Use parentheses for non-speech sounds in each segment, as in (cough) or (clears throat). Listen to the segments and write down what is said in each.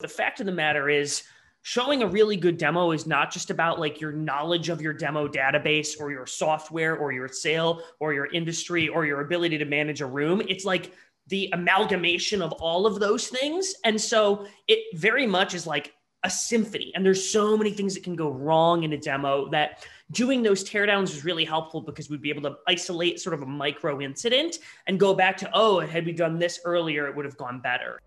The fact of the matter is, showing a really good demo is not just about like your knowledge of your demo database or your software or your sale or your industry or your ability to manage a room. It's like the amalgamation of all of those things. And so it very much is like a symphony. And there's so many things that can go wrong in a demo that doing those teardowns is really helpful because we'd be able to isolate sort of a micro incident and go back to, oh, had we done this earlier, it would have gone better.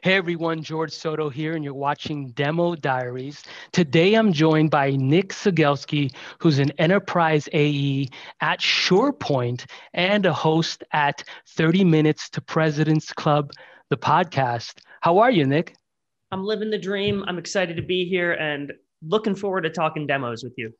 Hey everyone, George Soto here, and you're watching Demo Diaries. Today I'm joined by Nick Cegelski, who's an enterprise AE at SurePoint and a host at 30 Minutes to President's Club, the podcast. How are you, Nick? I'm living the dream. I'm excited to be here and looking forward to talking demos with you.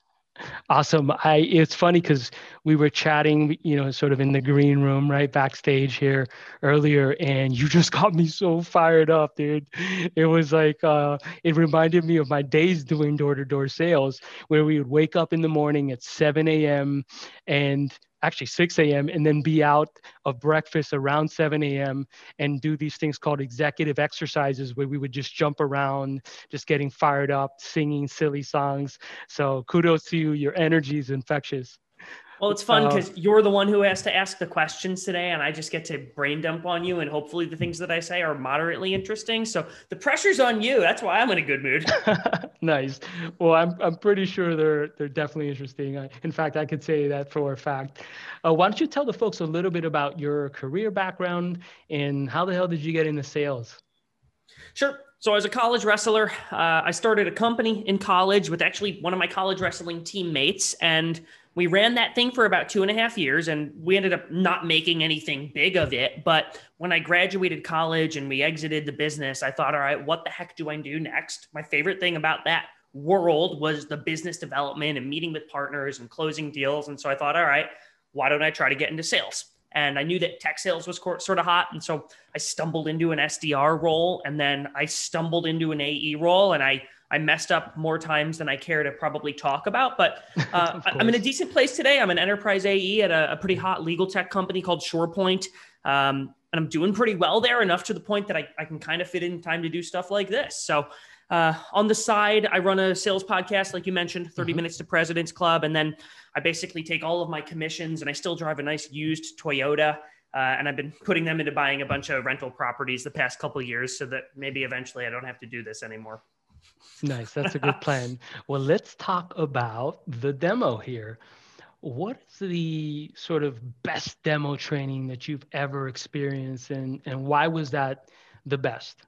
Awesome. I it's funny because we were chatting, you know, sort of in the green room, right backstage here earlier, and you just (laughs) got me so fired up, dude. It was like uh, it reminded me of my days doing door-to-door sales, where we would wake up in the morning at 7 a.m. and actually 6 a.m. and then be out of breakfast around 7 a.m. and do these things called executive exercises where we would just jump around, just getting fired up, singing silly songs. So kudos to you. Your energy is infectious. Well, it's fun because uh, you're the one who has to ask the questions today, and I just get to brain dump on you. And hopefully, the things that I say are moderately interesting. So the pressure's on you. That's why I'm in a good mood. (laughs) nice. Well, I'm I'm pretty sure they're they're definitely interesting. I, in fact, I could say that for a fact. Uh, why don't you tell the folks a little bit about your career background and how the hell did you get into sales? Sure. So, as a college wrestler, uh, I started a company in college with actually one of my college wrestling teammates, and we ran that thing for about two and a half years and we ended up not making anything big of it. But when I graduated college and we exited the business, I thought, all right, what the heck do I do next? My favorite thing about that world was the business development and meeting with partners and closing deals. And so I thought, all right, why don't I try to get into sales? And I knew that tech sales was sort of hot. And so I stumbled into an SDR role and then I stumbled into an AE role and I I messed up more times than I care to probably talk about, but (laughs) uh, I'm in a decent place today. I'm an enterprise AE at a, a pretty hot legal tech company called SurePoint. Um, and I'm doing pretty well there, enough to the point that I, I can kind of fit in time to do stuff like this. So, uh, on the side, I run a sales podcast, like you mentioned, 30 mm-hmm. Minutes to President's Club. And then I basically take all of my commissions and I still drive a nice used Toyota. Uh, and I've been putting them into buying a bunch of rental properties the past couple years so that maybe eventually I don't have to do this anymore. Nice. That's a (laughs) good plan. well, let's talk about the demo here. What is the sort of best demo training that you've ever experienced, and, and why was that the best?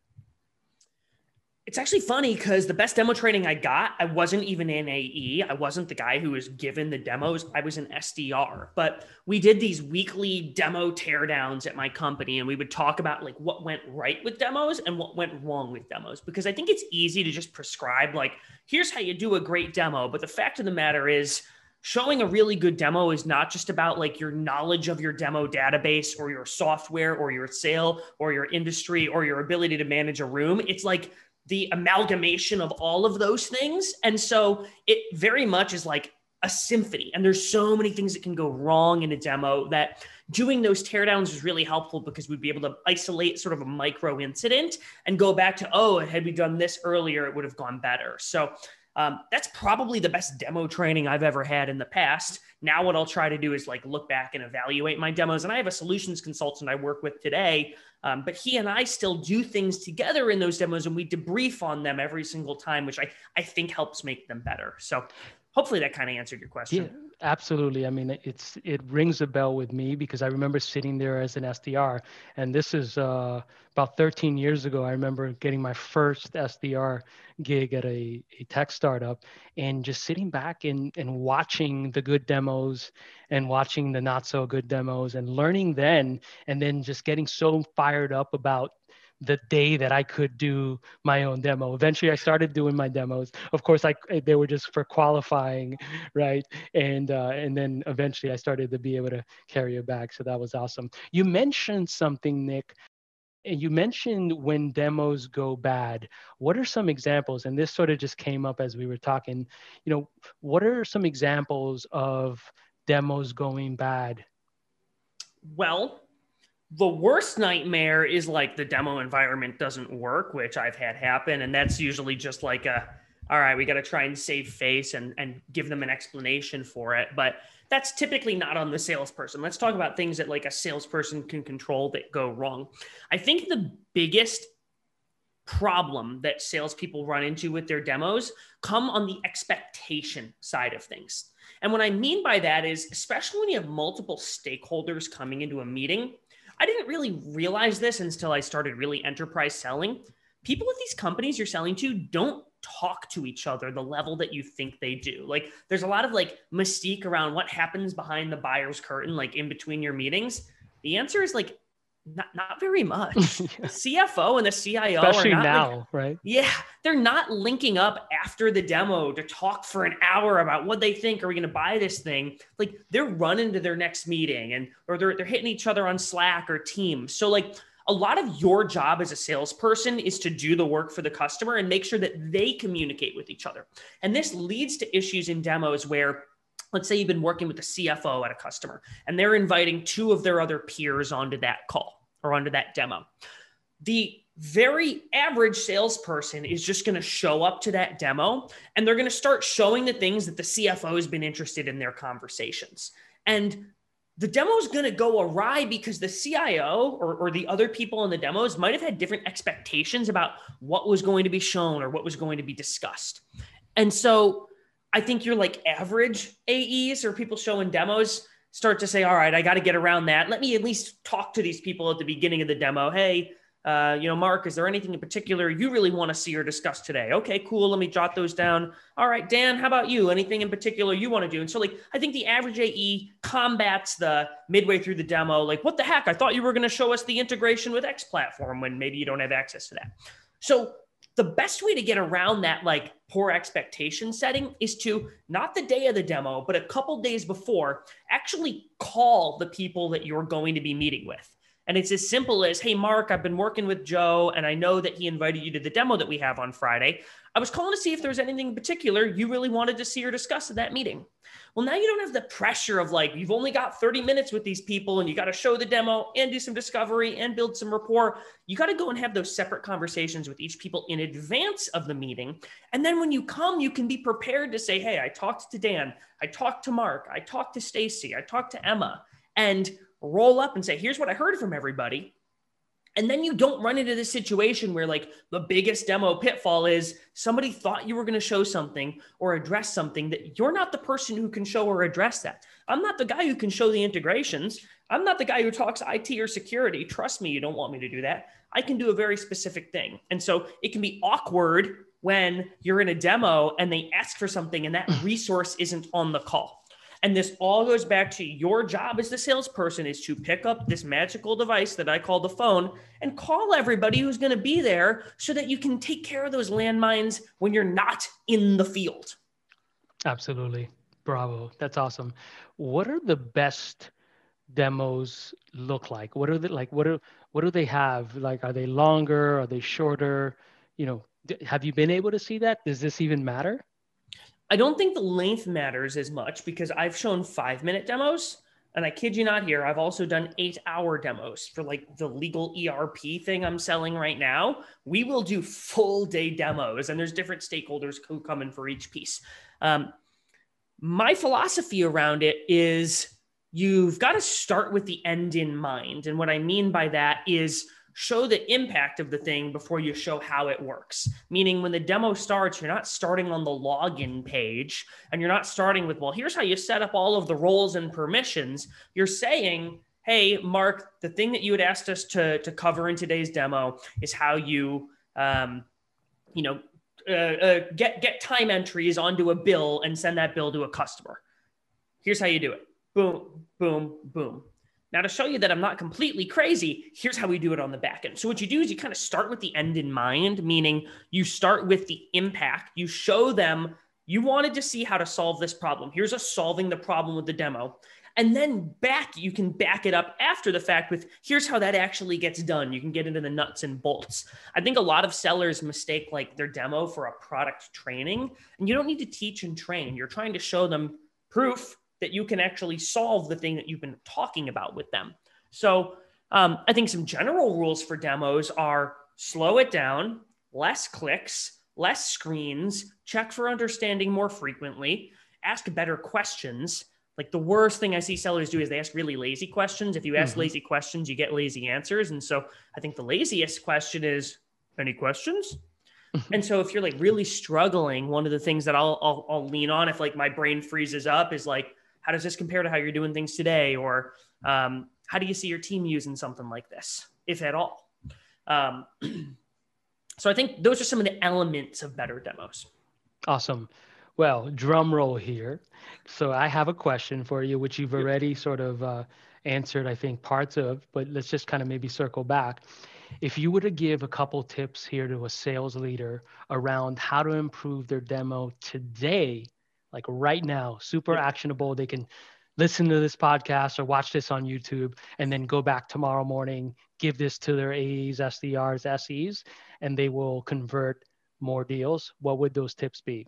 it's actually funny because the best demo training I got, I wasn't even in AE. I wasn't the guy who was given the demos. I was an SDR. But we did these weekly demo teardowns at my company, and we would talk about like what went right with demos and what went wrong with demos. Because I think it's easy to just prescribe like, here's how you do a great demo. But the fact of the matter is, showing a really good demo is not just about like your knowledge of your demo database or your software or your sale or your industry or your ability to manage a room. It's like the amalgamation of all of those things. And so it very much is like a symphony. And there's so many things that can go wrong in a demo that doing those teardowns is really helpful because we'd be able to isolate sort of a micro incident and go back to, oh, had we done this earlier, it would have gone better. So um, that's probably the best demo training I've ever had in the past. Now, what I'll try to do is like look back and evaluate my demos. And I have a solutions consultant I work with today, um, but he and I still do things together in those demos and we debrief on them every single time, which I, I think helps make them better. So hopefully that kind of answered your question. Yeah. Absolutely. I mean, it's it rings a bell with me because I remember sitting there as an SDR, and this is uh, about 13 years ago. I remember getting my first SDR gig at a, a tech startup, and just sitting back and and watching the good demos and watching the not so good demos and learning then, and then just getting so fired up about the day that I could do my own demo. Eventually, I started doing my demos. Of course, I they were just for qualifying, (laughs) right? And uh, and then eventually, I started to be able to carry it back. So that was awesome. You mentioned something, Nick. And you mentioned when demos go bad. What are some examples? And this sort of just came up as we were talking. You know, what are some examples of demos going bad? Well, the worst nightmare is like the demo environment doesn't work, which I've had happen. And that's usually just like a, all right, we got to try and save face and, and give them an explanation for it. But that's typically not on the salesperson. Let's talk about things that like a salesperson can control that go wrong. I think the biggest problem that salespeople run into with their demos come on the expectation side of things. And what I mean by that is, especially when you have multiple stakeholders coming into a meeting, I didn't really realize this until I started really enterprise selling. People at these companies you're selling to don't talk to each other the level that you think they do. Like there's a lot of like mystique around what happens behind the buyer's curtain, like in between your meetings. The answer is like not, not very (laughs) much. yeah. CFO and the CIO Especially are now, like, right? Yeah, they're not linking up after the demo to talk for an hour about what they think. Are we going to buy this thing? Like they're running to their next meeting, and or they're they're hitting each other on Slack or Teams. So like a lot of your job as a salesperson is to do the work for the customer and make sure that they communicate with each other. And this leads to issues in demos where let's say you've been working with the CFO at a customer and they're inviting two of their other peers onto that call or onto that demo. The very average salesperson is just going to show up to that demo and they're going to start showing the things that the CFO has been interested in their conversations. And the demo is going to go awry because the CIO or, or the other people in the demos might have had different expectations about what was going to be shown or what was going to be discussed. And so I think you're like average AEs or people showing demos start to say, all right, I got to get around that. Let me at least talk to these people at the beginning of the demo. Hey, uh, you know, Mark, is there anything in particular you really want to see or discuss today? Okay, cool. Let me jot those down. All right, Dan, how about you? Anything in particular you want to do? And so, like, I think the average AE combats the midway through the demo, like, what the heck? I thought you were going to show us the integration with X platform when maybe you don't have access to that. So, the best way to get around that like poor expectation setting is to not the day of the demo but a couple days before actually call the people that you're going to be meeting with. And it's as simple as hey mark i've been working with joe and i know that he invited you to the demo that we have on friday i was calling to see if there was anything in particular you really wanted to see or discuss at that meeting well, now you don't have the pressure of like, you've only got 30 minutes with these people and you got to show the demo and do some discovery and build some rapport. You got to go and have those separate conversations with each people in advance of the meeting. And then when you come, you can be prepared to say, Hey, I talked to Dan, I talked to Mark, I talked to Stacy, I talked to Emma, and roll up and say, Here's what I heard from everybody. And then you don't run into this situation where, like, the biggest demo pitfall is somebody thought you were going to show something or address something that you're not the person who can show or address that. I'm not the guy who can show the integrations. I'm not the guy who talks IT or security. Trust me, you don't want me to do that. I can do a very specific thing. And so it can be awkward when you're in a demo and they ask for something and that mm. resource isn't on the call. And this all goes back to your job as the salesperson is to pick up this magical device that I call the phone and call everybody who's going to be there so that you can take care of those landmines when you're not in the field. Absolutely. Bravo. That's awesome. What are the best demos look like? What are they like? What are what do they have? Like, are they longer? Are they shorter? You know, have you been able to see that? Does this even matter? I don't think the length matters as much because I've shown five minute demos. And I kid you not here, I've also done eight hour demos for like the legal ERP thing I'm selling right now. We will do full day demos, and there's different stakeholders who come in for each piece. Um, my philosophy around it is you've got to start with the end in mind. And what I mean by that is show the impact of the thing before you show how it works. Meaning, when the demo starts, you're not starting on the login page and you're not starting with, well, here's how you set up all of the roles and permissions. You're saying, hey, Mark, the thing that you had asked us to, to cover in today's demo is how you, um, you know, uh, uh, get get time entries onto a bill and send that bill to a customer. Here's how you do it. Boom, boom, boom. Now, to show you that I'm not completely crazy, here's how we do it on the back end. So, what you do is you kind of start with the end in mind, meaning you start with the impact. You show them you wanted to see how to solve this problem. Here's a solving the problem with the demo. And then back, you can back it up after the fact with here's how that actually gets done. You can get into the nuts and bolts. I think a lot of sellers mistake like their demo for a product training, and you don't need to teach and train. You're trying to show them proof that you can actually solve the thing that you've been talking about with them. So um, I think some general rules for demos are slow it down, less clicks, less screens, check for understanding more frequently, ask better questions. Like the worst thing I see sellers do is they ask really lazy questions. If you ask mm-hmm. lazy questions, you get lazy answers. And so I think the laziest question is any questions? (laughs) and so if you're like really struggling, one of the things that I'll, I'll, I'll lean on if like my brain freezes up is like, how does this compare to how you're doing things today? Or um, how do you see your team using something like this, if at all? Um, (clears throat) so I think those are some of the elements of better demos. Awesome. Well, drum roll here. So I have a question for you, which you've already sort of uh, answered, I think, parts of, but let's just kind of maybe circle back. If you were to give a couple tips here to a sales leader around how to improve their demo today, like right now, super actionable, they can listen to this podcast or watch this on YouTube and then go back tomorrow morning, give this to their AEs, SDRs, SEs, and they will convert more deals. What would those tips be?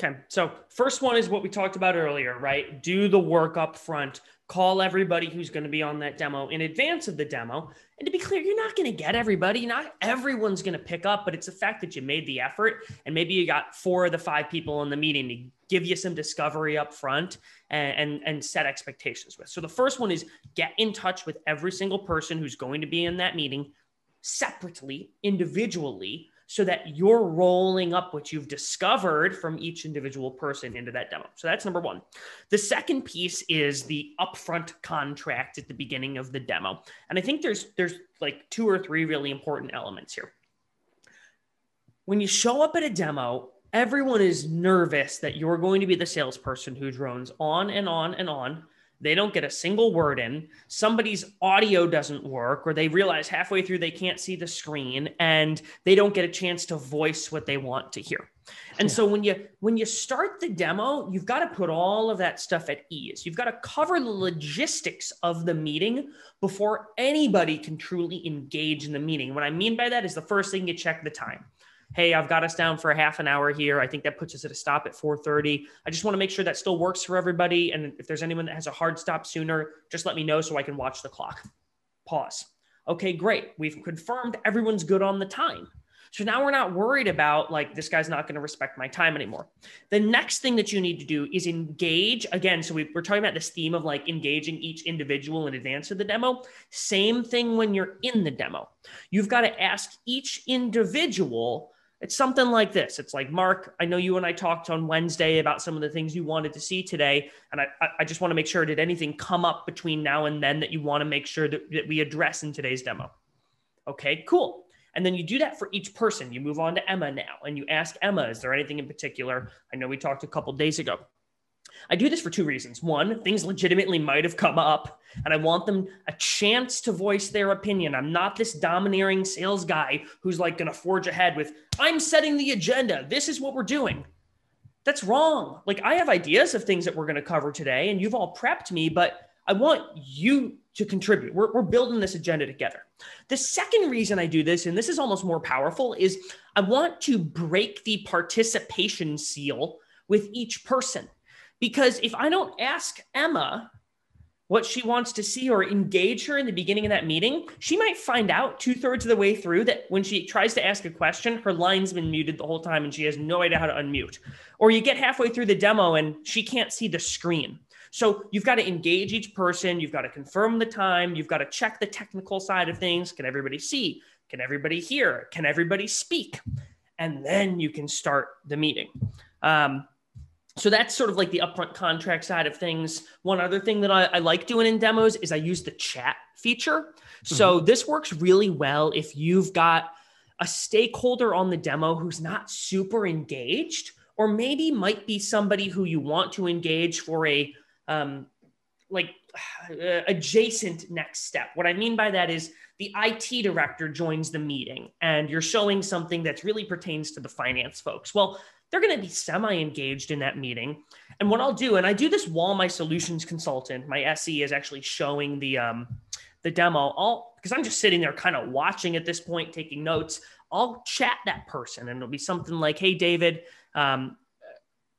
Okay. So, first one is what we talked about earlier, right? Do the work up front call everybody who's going to be on that demo in advance of the demo. And to be clear, you're not going to get everybody. Not everyone's going to pick up, but it's the fact that you made the effort and maybe you got four of the five people in the meeting to give you some discovery up front and, and, and set expectations with. So the first one is get in touch with every single person who's going to be in that meeting separately, individually, so that you're rolling up what you've discovered from each individual person into that demo. So that's number one. The second piece is the upfront contract at the beginning of the demo. And I think there's there's like two or three really important elements here. When you show up at a demo, everyone is nervous that you're going to be the salesperson who drones on and on and on they don't get a single word in. Somebody's audio doesn't work, or they realize halfway through they can't see the screen and they don't get a chance to voice what they want to hear. And yeah. so when you when you start the demo, you've got to put all of that stuff at ease. You've got to cover the logistics of the meeting before anybody can truly engage in the meeting. What I mean by that is the first thing you check the time hey, I've got us down for a half an hour here. I think that puts us at a stop at 4:30. I just want to make sure that still works for everybody. And if there's anyone that has a hard stop sooner, just let me know so I can watch the clock. Pause. Okay, great. We've confirmed everyone's good on the time. So now we're not worried about like this guy's not going to respect my time anymore. The next thing that you need to do is engage again. So we, are talking about this theme of like engaging each individual in advance of the demo. Same thing when you're in the demo. You've got to ask each individual it's something like this. It's like, Mark, I know you and I talked on Wednesday about some of the things you wanted to see today. And I, I just want to make sure, did anything come up between now and then that you want to make sure that, that we address in today's demo? Okay, cool. And then you do that for each person. You move on to Emma now and you ask Emma, is there anything in particular? I know we talked a couple days ago. I do this for two reasons. One, things legitimately might have come up, and I want them a chance to voice their opinion. I'm not this domineering sales guy who's like going to forge ahead with, I'm setting the agenda. This is what we're doing. That's wrong. Like, I have ideas of things that we're going to cover today, and you've all prepped me, but I want you to contribute. We're, we're building this agenda together. The second reason I do this, and this is almost more powerful, is I want to break the participation seal with each person. Because if I don't ask Emma what she wants to see or engage her in the beginning of that meeting, she might find out two thirds of the way through that when she tries to ask a question, her line's been muted the whole time and she has no idea how to unmute. Or you get halfway through the demo and she can't see the screen. So you've got to engage each person. You've got to confirm the time. You've got to check the technical side of things. Can everybody see? Can everybody hear? Can everybody speak? And then you can start the meeting. Um, so that's sort of like the upfront contract side of things. One other thing that I, I like doing in demos is I use the chat feature. Mm-hmm. So this works really well if you've got a stakeholder on the demo who's not super engaged, or maybe might be somebody who you want to engage for a um, like uh, (sighs) adjacent next step. What I mean by that is the IT director joins the meeting and you're showing something that really pertains to the finance folks. Well, they're going to be semi engaged in that meeting. And what I'll do, and I do this while my solutions consultant, my SE, is actually showing the um, the demo. I'll because I'm just sitting there kind of watching at this point, taking notes. I'll chat that person, and it'll be something like, "Hey, David." Um,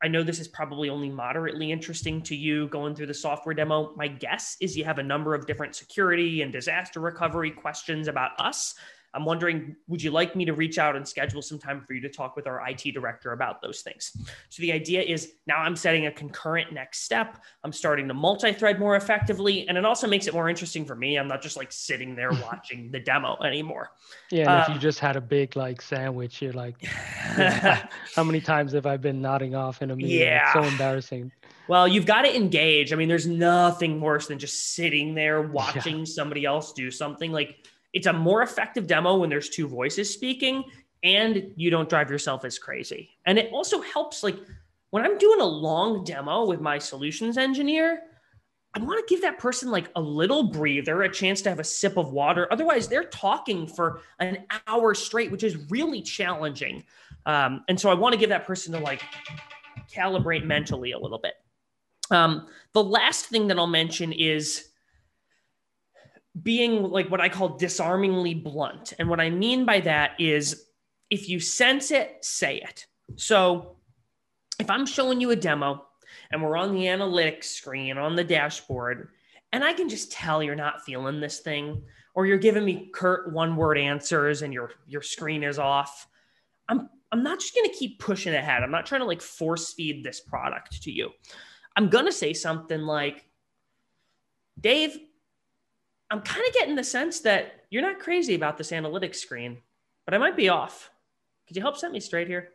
I know this is probably only moderately interesting to you going through the software demo. My guess is you have a number of different security and disaster recovery questions about us I'm wondering, would you like me to reach out and schedule some time for you to talk with our IT director about those things? So the idea is now I'm setting a concurrent next step. I'm starting to multi-thread more effectively, and it also makes it more interesting for me. I'm not just like sitting there (laughs) watching the demo anymore. Yeah, and if you um, just had a big like sandwich, you're like, (laughs) yeah, how many times have I been nodding off in a meeting? Yeah, it's so embarrassing. Well, you've got to engage. I mean, there's nothing worse than just sitting there watching yeah. somebody else do something like it's a more effective demo when there's two voices speaking and you don't drive yourself as crazy. And it also helps like when I'm doing a long demo with my solutions engineer, I want to give that person like a little breather, a chance to have a sip of water. Otherwise, they're talking for an hour straight, which is really challenging. Um, and so I want to give that person to like calibrate mentally a little bit. Um, the last thing that I'll mention is being like what I call disarmingly blunt. And what I mean by that is if you sense it, say it. So if I'm showing you a demo and we're on the analytics screen on the dashboard, and I can just tell you're not feeling this thing, or you're giving me curt one word answers and your your screen is off, I'm I'm not just gonna keep pushing ahead. I'm not trying to like force feed this product to you. I'm gonna say something like, Dave, I'm kind of getting the sense that you're not crazy about this analytics screen, but I might be off. Could you help set me straight here?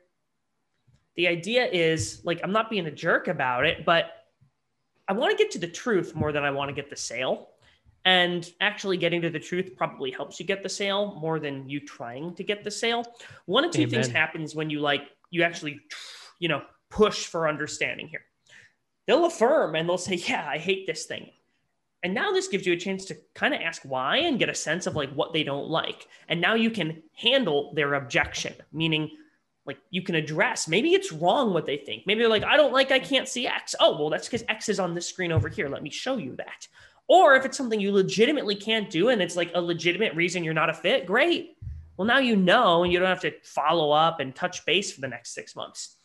The idea is like, I'm not being a jerk about it, but I want to get to the truth more than I want to get the sale. And actually, getting to the truth probably helps you get the sale more than you trying to get the sale. One of two Amen. things happens when you like, you actually, you know, push for understanding here. They'll affirm and they'll say, Yeah, I hate this thing. And now this gives you a chance to kind of ask why and get a sense of like what they don't like. And now you can handle their objection, meaning like you can address maybe it's wrong what they think. Maybe they're like, I don't like I can't see X. Oh, well, that's because X is on this screen over here. Let me show you that. Or if it's something you legitimately can't do and it's like a legitimate reason you're not a fit, great. Well, now you know and you don't have to follow up and touch base for the next six months.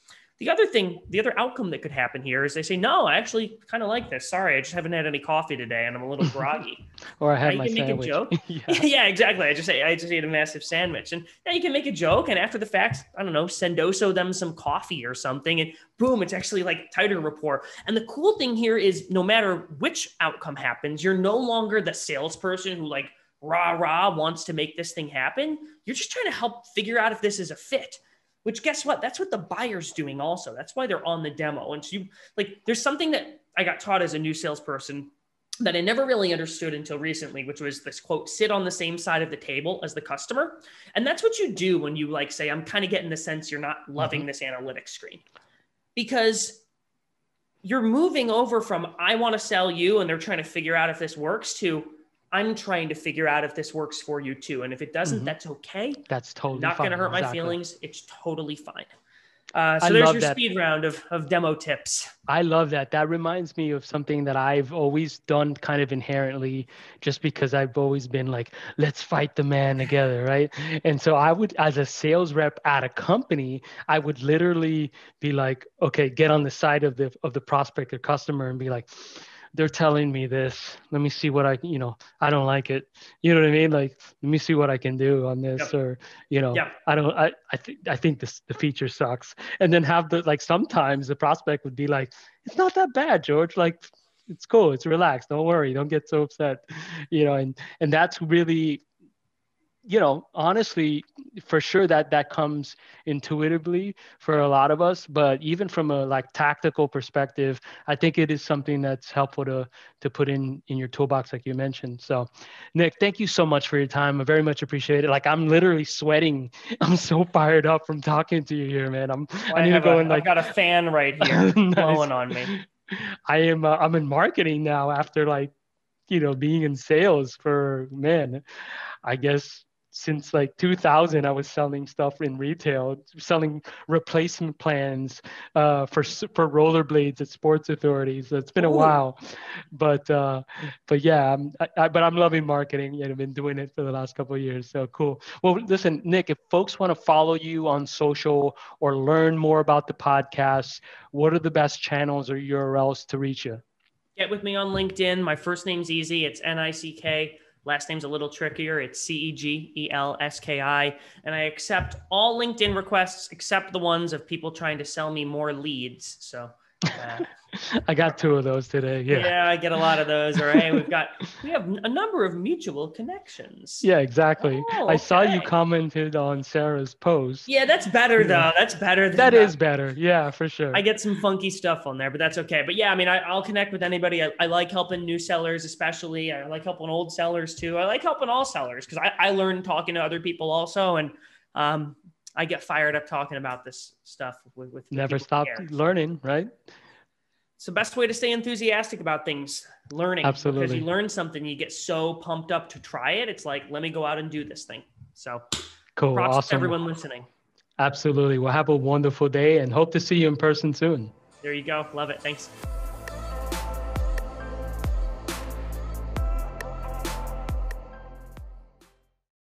The other thing, the other outcome that could happen here is they say, no, I actually kind of like this. Sorry, I just haven't had any coffee today and I'm a little (laughs) groggy. or I had my sandwich. Make a joke. (laughs) yeah. (laughs) yeah. exactly. I just say I just ate a massive sandwich. And now you can make a joke and after the fact, I don't know, sendoso them some coffee or something. And boom, it's actually like tighter rapport. And the cool thing here is no matter which outcome happens, you're no longer the salesperson who like rah rah wants to make this thing happen. You're just trying to help figure out if this is a fit which guess what? That's what the buyer's doing also. That's why they're on the demo. And so you like, there's something that I got taught as a new salesperson that I never really understood until recently, which was this quote, sit on the same side of the table as the customer. And that's what you do when you like say, I'm kind of getting the sense you're not loving mm-hmm. this analytics screen because you're moving over from I want to sell you and they're trying to figure out if this works to I'm trying to figure out if this works for you too. And if it doesn't, mm-hmm. that's okay. That's totally not going to hurt exactly. my feelings. It's totally fine. Uh, so I there's your that. speed round of, of demo tips. I love that. That reminds me of something that I've always done kind of inherently, just because I've always been like, let's fight the man together, right? And so I would, as a sales rep at a company, I would literally be like, okay, get on the side of the of the prospect or customer and be like, they're telling me this. Let me see what I, you know, I don't like it. You know what I mean? Like, let me see what I can do on this, yep. or you know, yep. I don't, I, I think, I think this the feature sucks. And then have the like sometimes the prospect would be like, it's not that bad, George. Like, it's cool. It's relaxed. Don't worry. Don't get so upset. You know, and and that's really you know honestly for sure that that comes intuitively for a lot of us but even from a like tactical perspective i think it is something that's helpful to to put in in your toolbox like you mentioned. So nick thank you so much for your time. I very much appreciate it. Like i'm literally sweating. (laughs) I'm so fired up from talking to you here man. I'm well, i, I need to go a, and like I've got a fan right here (laughs) nice. blowing on me. I am uh, i'm in marketing now after like you know being in sales for man i guess since like 2000 i was selling stuff in retail selling replacement plans uh, for for rollerblades at sports authorities. It's been a Ooh. while but uh, but yeah I'm, I, I, but i'm loving marketing and i've been doing it for the last couple of years so cool. Well listen nick if folks want to follow you on social or learn more about the podcast what are the best channels or urls to reach you? Get with me on linkedin. My first name's easy. It's n-i-c-k Last name's a little trickier. It's C E G E L S K I. And I accept all LinkedIn requests except the ones of people trying to sell me more leads. So uh, (laughs) I got two of those today. Yeah. Yeah, I get a lot of those. Or hey, we've got we have a number of mutual connections. Yeah, exactly. Oh, okay. I saw you commented on Sarah's post. Yeah, that's better though. That's better. Than that, that is better. Yeah, for sure. I get some funky stuff on there, but that's okay. But yeah, I mean, I, will connect with anybody. I, I, like helping new sellers, especially. I like helping old sellers too. I like helping all sellers because I, I learn talking to other people also, and um, I get fired up talking about this stuff with, with never stop learning, right? It's the best way to stay enthusiastic about things learning. Absolutely. because you learn something you get so pumped up to try it it's like let me go out and do this thing. So cool awesome. everyone listening. Absolutely. Well have a wonderful day and hope to see you in person soon. There you go. Love it. Thanks